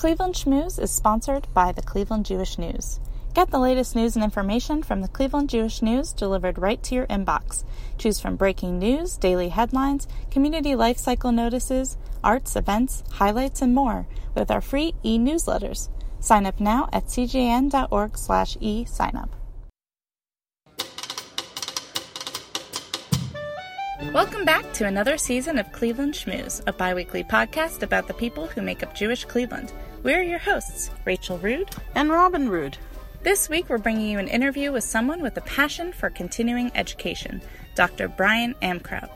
Cleveland Schmooze is sponsored by the Cleveland Jewish News. Get the latest news and information from the Cleveland Jewish News delivered right to your inbox. Choose from breaking news, daily headlines, community life cycle notices, arts, events, highlights, and more with our free e-newsletters. Sign up now at cjn.org slash e-signup. Welcome back to another season of Cleveland Schmooze, a biweekly podcast about the people who make up Jewish Cleveland. We're your hosts, Rachel Rude and Robin Rude. This week, we're bringing you an interview with someone with a passion for continuing education, Dr. Brian Amkraut.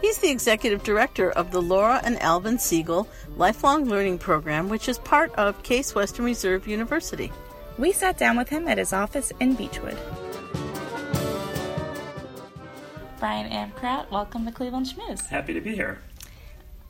He's the executive director of the Laura and Alvin Siegel Lifelong Learning Program, which is part of Case Western Reserve University. We sat down with him at his office in Beechwood. Brian Amkraut, welcome to Cleveland Schmooze. Happy to be here.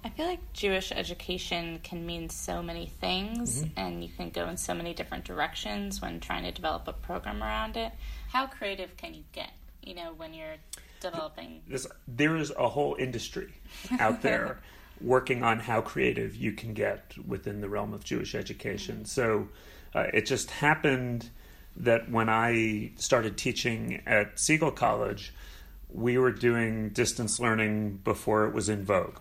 I feel like Jewish education can mean so many things, mm-hmm. and you can go in so many different directions when trying to develop a program around it. How creative can you get, you know, when you're developing? This, there is a whole industry out there working on how creative you can get within the realm of Jewish education. Mm-hmm. So uh, it just happened that when I started teaching at Siegel College, we were doing distance learning before it was in vogue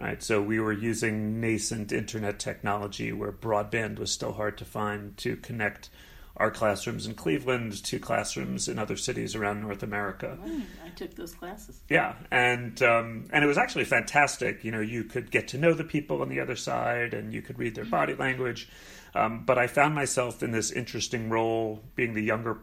right? So we were using nascent internet technology where broadband was still hard to find to connect our classrooms in Cleveland to classrooms in other cities around North America. Mm, I took those classes. Yeah, and um, and it was actually fantastic. You know, you could get to know the people on the other side, and you could read their body language. Um, but I found myself in this interesting role, being the younger,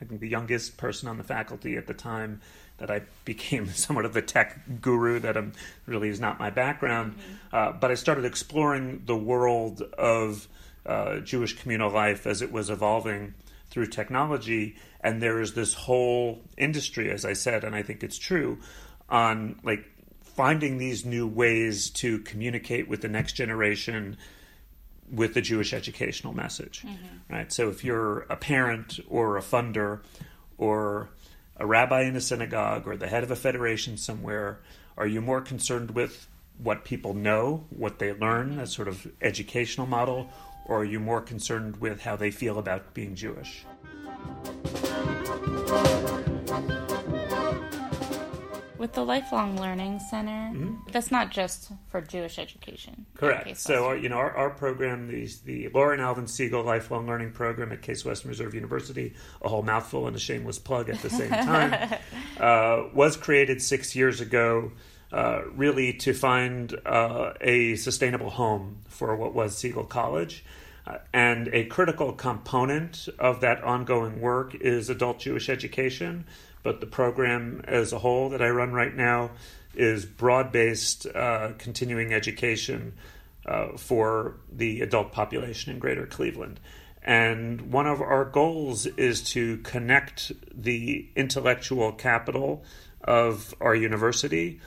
I think the youngest person on the faculty at the time, that I became somewhat of a tech guru that I'm, really is not my background. Mm-hmm. Uh, but I started exploring the world of uh, Jewish communal life as it was evolving through technology. And there is this whole industry, as I said, and I think it's true, on like finding these new ways to communicate with the next generation with the Jewish educational message. Mm-hmm. Right. So if you're a parent or a funder or a rabbi in a synagogue or the head of a federation somewhere? Are you more concerned with what people know, what they learn, a sort of educational model, or are you more concerned with how they feel about being Jewish? With the Lifelong Learning Center, mm-hmm. that's not just for Jewish education. Correct. So, our, you know, our, our program, the, the Laura and Alvin Siegel Lifelong Learning Program at Case Western Reserve University, a whole mouthful and a shameless plug at the same time, uh, was created six years ago. Uh, really, to find uh, a sustainable home for what was Siegel College. Uh, and a critical component of that ongoing work is adult Jewish education, but the program as a whole that I run right now is broad based uh, continuing education uh, for the adult population in greater Cleveland. And one of our goals is to connect the intellectual capital of our university,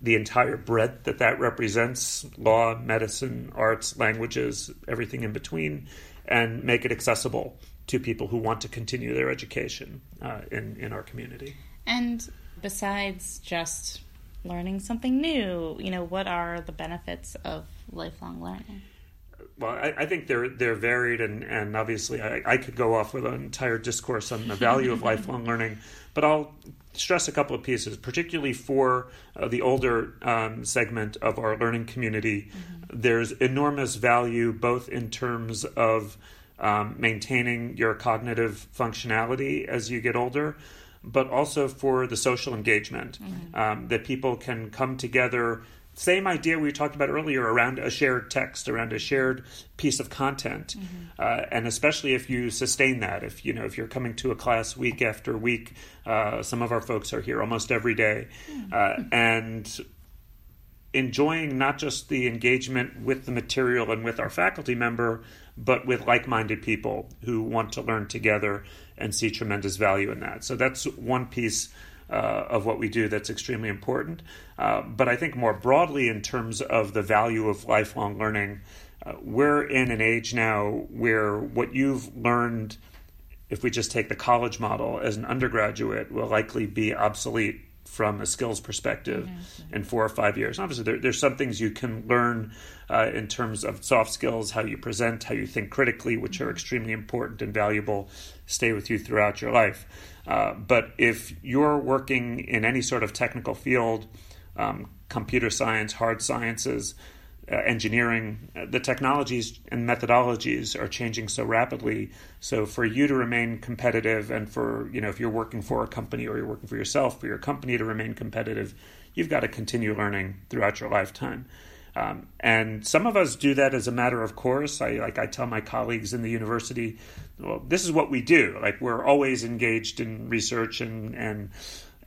the entire breadth that that represents law, medicine, arts, languages, everything in between and make it accessible to people who want to continue their education uh, in in our community. And besides just learning something new, you know, what are the benefits of lifelong learning? Well, I, I think they're they're varied, and and obviously I, I could go off with an entire discourse on the value of lifelong learning, but I'll stress a couple of pieces, particularly for uh, the older um, segment of our learning community. Mm-hmm. There's enormous value both in terms of um, maintaining your cognitive functionality as you get older, but also for the social engagement mm-hmm. um, that people can come together. Same idea we talked about earlier around a shared text, around a shared piece of content, mm-hmm. uh, and especially if you sustain that. If you know if you're coming to a class week after week, uh, some of our folks are here almost every day, mm-hmm. uh, and enjoying not just the engagement with the material and with our faculty member, but with like minded people who want to learn together and see tremendous value in that. So that's one piece. Uh, of what we do that's extremely important. Uh, but I think more broadly, in terms of the value of lifelong learning, uh, we're in an age now where what you've learned, if we just take the college model as an undergraduate, will likely be obsolete from a skills perspective mm-hmm. in four or five years. Obviously, there, there's some things you can learn uh, in terms of soft skills, how you present, how you think critically, which mm-hmm. are extremely important and valuable, stay with you throughout your life. Uh, but if you're working in any sort of technical field, um, computer science, hard sciences, uh, engineering, uh, the technologies and methodologies are changing so rapidly. So for you to remain competitive, and for you know if you're working for a company or you're working for yourself, for your company to remain competitive, you've got to continue learning throughout your lifetime. Um, and some of us do that as a matter of course. I like I tell my colleagues in the university, well, this is what we do. Like we're always engaged in research, and and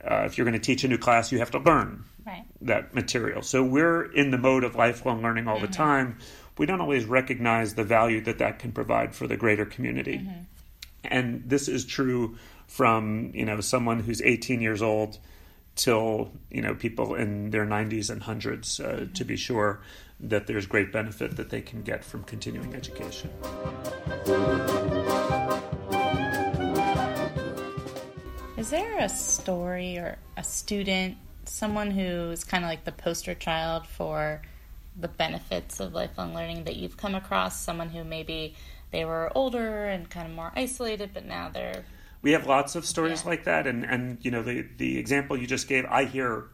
uh, if you're going to teach a new class, you have to learn right. that material. So we're in the mode of lifelong learning all mm-hmm. the time. We don't always recognize the value that that can provide for the greater community. Mm-hmm. And this is true from you know someone who's 18 years old till you know people in their 90s and hundreds uh, mm-hmm. to be sure that there's great benefit that they can get from continuing education. Is there a story or a student, someone who's kind of like the poster child for the benefits of lifelong learning that you've come across? Someone who maybe they were older and kind of more isolated, but now they're we have lots of stories yeah. like that, and and you know the the example you just gave, I hear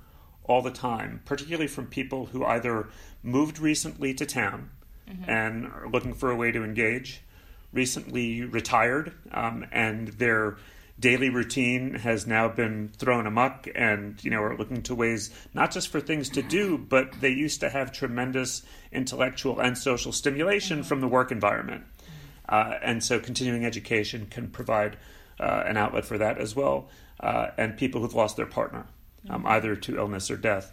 all the time, particularly from people who either moved recently to town mm-hmm. and are looking for a way to engage, recently retired, um, and their daily routine has now been thrown amok and you know are looking to ways not just for things to do but they used to have tremendous intellectual and social stimulation from the work environment uh, and so continuing education can provide uh, an outlet for that as well, uh, and people who've lost their partner, um, mm-hmm. either to illness or death.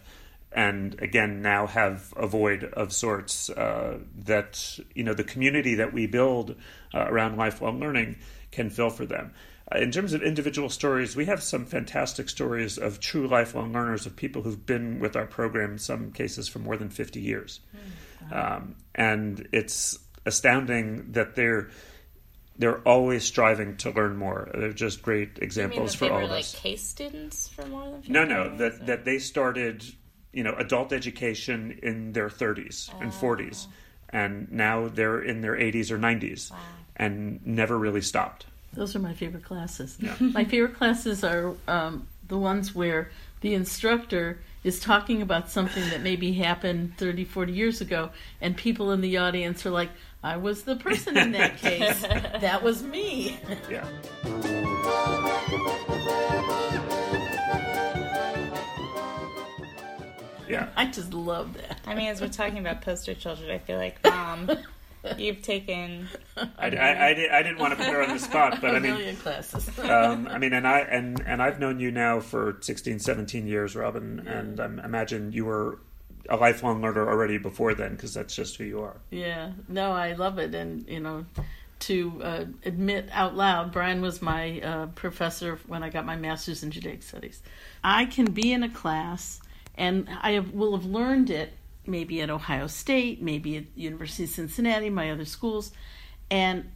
And again, now have a void of sorts uh, that you know the community that we build uh, around lifelong learning can fill for them. Uh, in terms of individual stories, we have some fantastic stories of true lifelong learners, of people who've been with our program, in some cases for more than 50 years. Mm-hmm. Um, and it's astounding that they're they're always striving to learn more. They're just great examples for all were, of like, us. Case students for more than no, no, that or? that they started, you know, adult education in their 30s oh. and 40s, and now they're in their 80s or 90s, wow. and never really stopped. Those are my favorite classes. Yeah. my favorite classes are um, the ones where the instructor is talking about something that maybe happened 30, 40 years ago, and people in the audience are like, I was the person in that case. that was me. Yeah. Yeah. I just love that. I mean, as we're talking about poster children, I feel like, Mom, you've taken. I, I, I, did, I didn't want to put her on the spot, but I mean, classes. um, I mean, and I and and I've known you now for 16, 17 years, Robin, yeah. and I imagine you were a lifelong learner already before then because that's just who you are. Yeah, no, I love it, and you know, to uh, admit out loud, Brian was my uh, professor when I got my master's in Judaic Studies. I can be in a class, and I have, will have learned it maybe at Ohio State, maybe at University of Cincinnati, my other schools, and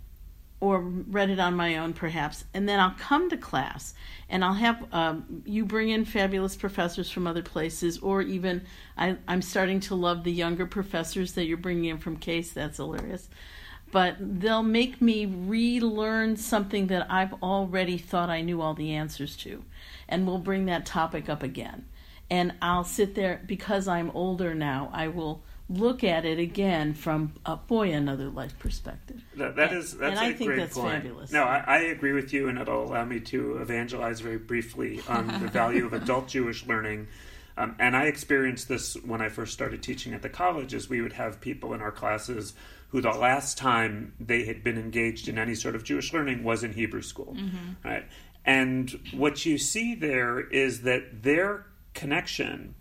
or read it on my own perhaps. And then i'll come to class and i'll have um, you bring in fabulous professors from other places or even I, i'm starting to love the younger professors that you're bringing in from case. That's hilarious. But they'll make me relearn something that i've already thought i knew all the answers to and we'll bring that topic up again and i'll sit there because i'm older now i will look at it again from a boy another life perspective. that, that is that's and a I think great that's point. fabulous. No, I, I, agree with you, and it'll allow me to evangelize very briefly on the value of adult Jewish learning. Um, and I experienced this when I first started teaching at the college, as we would have people in our classes who the last time they had been engaged in any sort of Jewish learning was in Hebrew school, mm-hmm. right? And what you see there is that their connection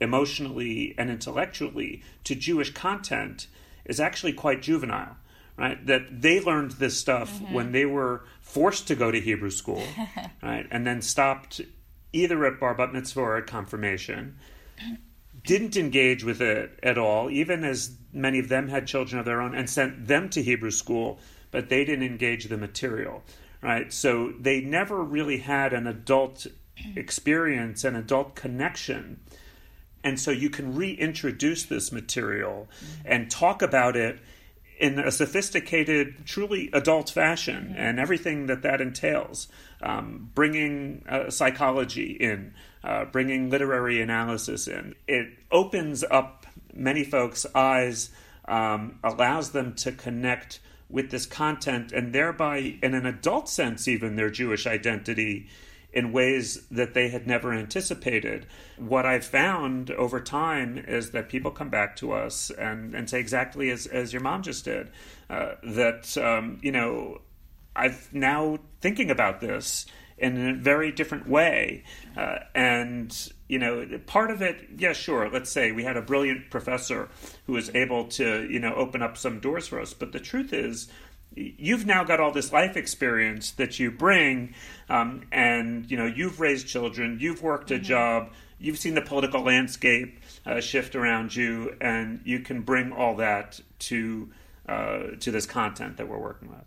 emotionally and intellectually to Jewish content is actually quite juvenile, right? That they learned this stuff mm-hmm. when they were forced to go to Hebrew school, right? And then stopped either at bar bat mitzvah or at confirmation. Didn't engage with it at all, even as many of them had children of their own and sent them to Hebrew school, but they didn't engage the material, right? So they never really had an adult experience and adult connection. And so you can reintroduce this material and talk about it in a sophisticated, truly adult fashion and everything that that entails. Um, bringing uh, psychology in, uh, bringing literary analysis in. It opens up many folks' eyes, um, allows them to connect with this content, and thereby, in an adult sense, even their Jewish identity in ways that they had never anticipated. What I've found over time is that people come back to us and, and say exactly as, as your mom just did uh, that, um, you know, I've now thinking about this in a very different way. Uh, and, you know, part of it, yeah, sure, let's say we had a brilliant professor who was able to, you know, open up some doors for us. But the truth is, you've now got all this life experience that you bring um, and you know you've raised children you've worked a mm-hmm. job you've seen the political landscape uh, shift around you and you can bring all that to uh, to this content that we're working with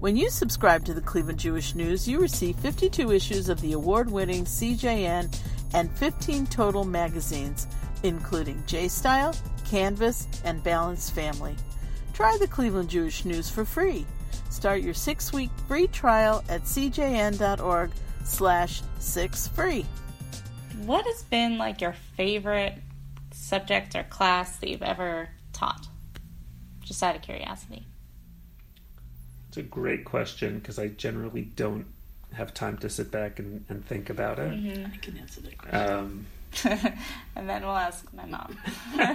when you subscribe to the Cleveland Jewish News, you receive 52 issues of the award winning CJN and 15 total magazines, including J Style, Canvas, and Balanced Family. Try the Cleveland Jewish News for free. Start your six-week free trial at cjn.org slash six free. What has been like your favorite subject or class that you've ever taught? Just out of curiosity. It's a great question because I generally don't have time to sit back and, and think about it. Mm-hmm. I can answer that question. Um, and then we'll ask my mom.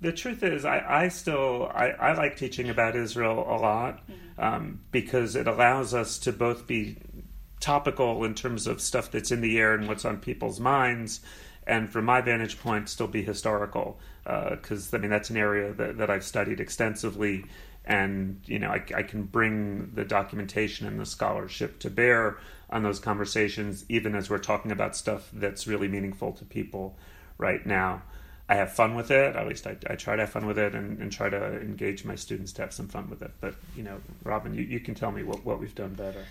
the truth is, I, I still I, I like teaching about Israel a lot mm-hmm. um, because it allows us to both be topical in terms of stuff that's in the air and what's on people's minds, and from my vantage point, still be historical because uh, I mean that's an area that, that I've studied extensively and you know I, I, can bring the documentation and the scholarship to bear on those conversations even as we're talking about stuff that's really meaningful to people right now i have fun with it at least i, I try to have fun with it and, and, try to engage my students to have some fun with it but you know robin you, you can tell me what, what we've done better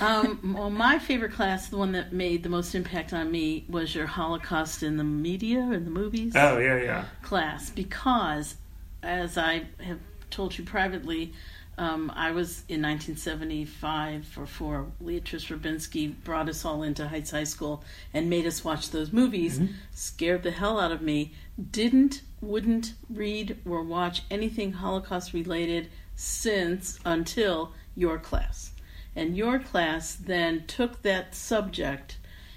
um, well, my favorite class, the one that made the most impact on me, was your Holocaust in the media and the movies. Oh yeah, yeah. Class because, as I have told you privately, um, I was in 1975 for four. Leatrice Rubinsky brought us all into Heights High School and made us watch those movies. Mm-hmm. Scared the hell out of me. Didn't, wouldn't read or watch anything Holocaust related since until your class. And your class then took that subject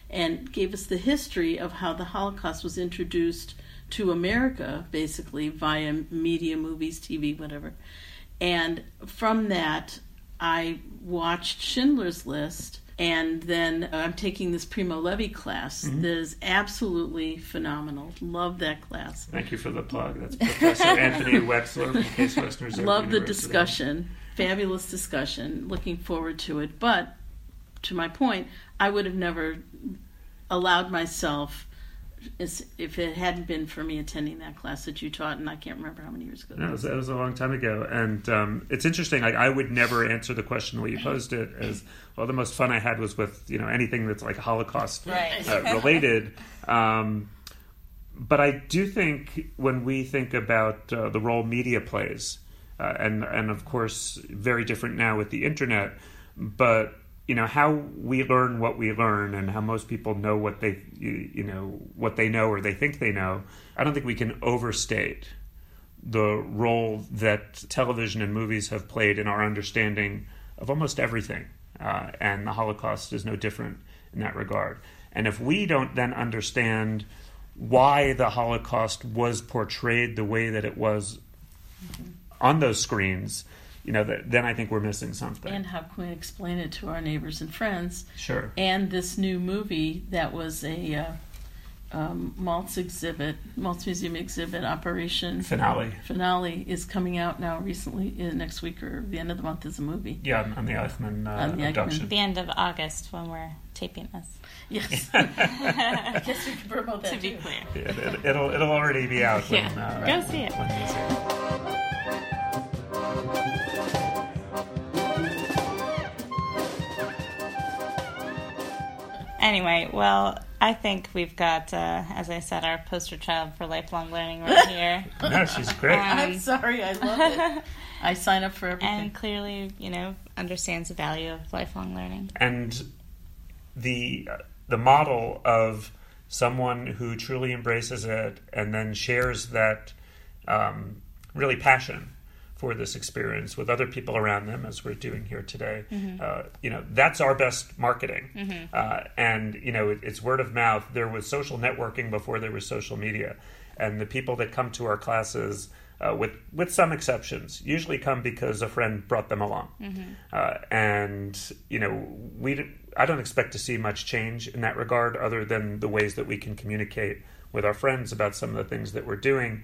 and gave us the history of how the Holocaust was introduced to America, basically via media, movies, TV, whatever. And from that, I watched Schindler's List, and then I'm taking this Primo Levi class mm-hmm. that is absolutely phenomenal. Love that class. Thank you for the plug. That's Professor Anthony Wexler from Case Western Reserve Love University. the discussion. Fabulous discussion. Looking forward to it. But to my point, I would have never allowed myself if it hadn't been for me attending that class that you taught, and I can't remember how many years ago. That was, that was a long time ago, and um, it's interesting. Like I would never answer the question the way you posed it as well. The most fun I had was with you know anything that's like Holocaust right. uh, related. Um, but I do think when we think about uh, the role media plays, uh, and and of course very different now with the internet, but you know how we learn what we learn and how most people know what they you know what they know or they think they know i don't think we can overstate the role that television and movies have played in our understanding of almost everything uh, and the holocaust is no different in that regard. And if we don't then understand why the holocaust was portrayed the way that it was on those screens you know, that, then I think we're missing something. And how can we explain it to our neighbors and friends? Sure. And this new movie that was a uh, um, Maltz exhibit, Maltz Museum exhibit, Operation Finale. Finale is coming out now recently, uh, next week or the end of the month is a movie. Yeah, on the Eichmann uh, on the abduction. Eichmann. The end of August when we're taping this. Yes. I guess we can promote that to be clear. It, will it'll, it'll already be out. When, yeah. Uh, Go see it. Anyway, well, I think we've got, uh, as I said, our poster child for lifelong learning right here. no, she's great. I'm sorry, I love it. I sign up for everything. and clearly, you know, understands the value of lifelong learning. and the the model of someone who truly embraces it and then shares that um, really passion for this experience with other people around them, as we're doing here today. Uh, you know, that's our best marketing, uh, and you know, it, it's word of mouth. There was social networking before there was social media, and the people that come to our classes. Uh, with with some exceptions, usually come because a friend brought them along, uh, and you know we I don't expect to see much change in that regard, other than the ways that we can communicate with our friends about some of the things that we're doing.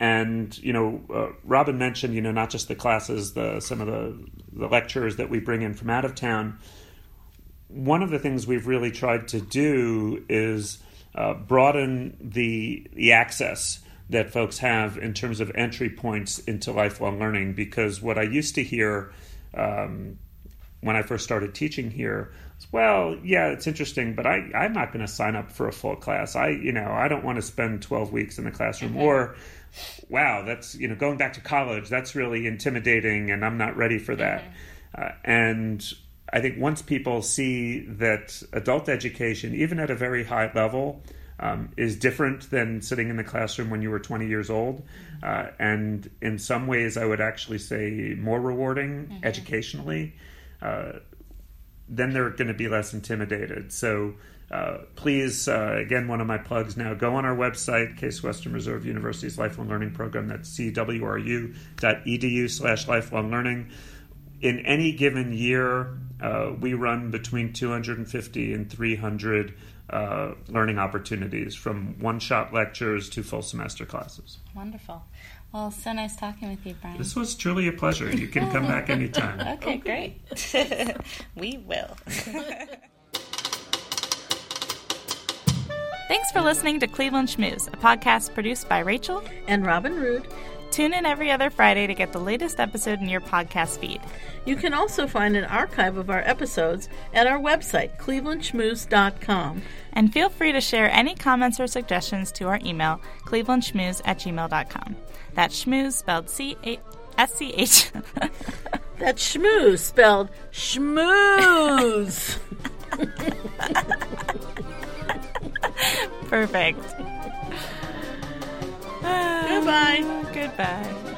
And you know, uh, Robin mentioned you know not just the classes, the some of the the lecturers that we bring in from out of town. One of the things we've really tried to do is uh, broaden the the access that folks have in terms of entry points into lifelong learning. Because what I used to hear um, when I first started teaching here well, yeah, it's interesting, but I, I'm not going to sign up for a full class. I, you know, I don't want to spend 12 weeks in the classroom. Or, wow, that's, you know, going back to college, that's really intimidating and I'm not ready for that. Uh, and I think once people see that adult education, even at a very high level, um, is different than sitting in the classroom when you were 20 years old. Uh, and in some ways, I would actually say more rewarding educationally. Uh, then they're going to be less intimidated. So uh, please, uh, again, one of my plugs now, go on our website, Case Western Reserve University's Lifelong Learning Program. That's cwru.edu slash lifelong learning. In any given year, uh, we run between 250 and 300 uh, learning opportunities from one-shot lectures to full semester classes. Wonderful. Well, so nice talking with you, Brian. This was truly a pleasure. You can come back anytime. Okay, great. we will. Thanks for listening to Cleveland Schmooze, a podcast produced by Rachel. and Robin Rood. Tune in every other Friday to get the latest episode in your podcast feed. You can also find an archive of our episodes at our website, clevelandschmooze.com. And feel free to share any comments or suggestions to our email, clevelandschmooze at gmail.com. That's schmooze spelled C S C H. That's schmooze, spelled schmooze. Perfect. Goodbye. Goodbye.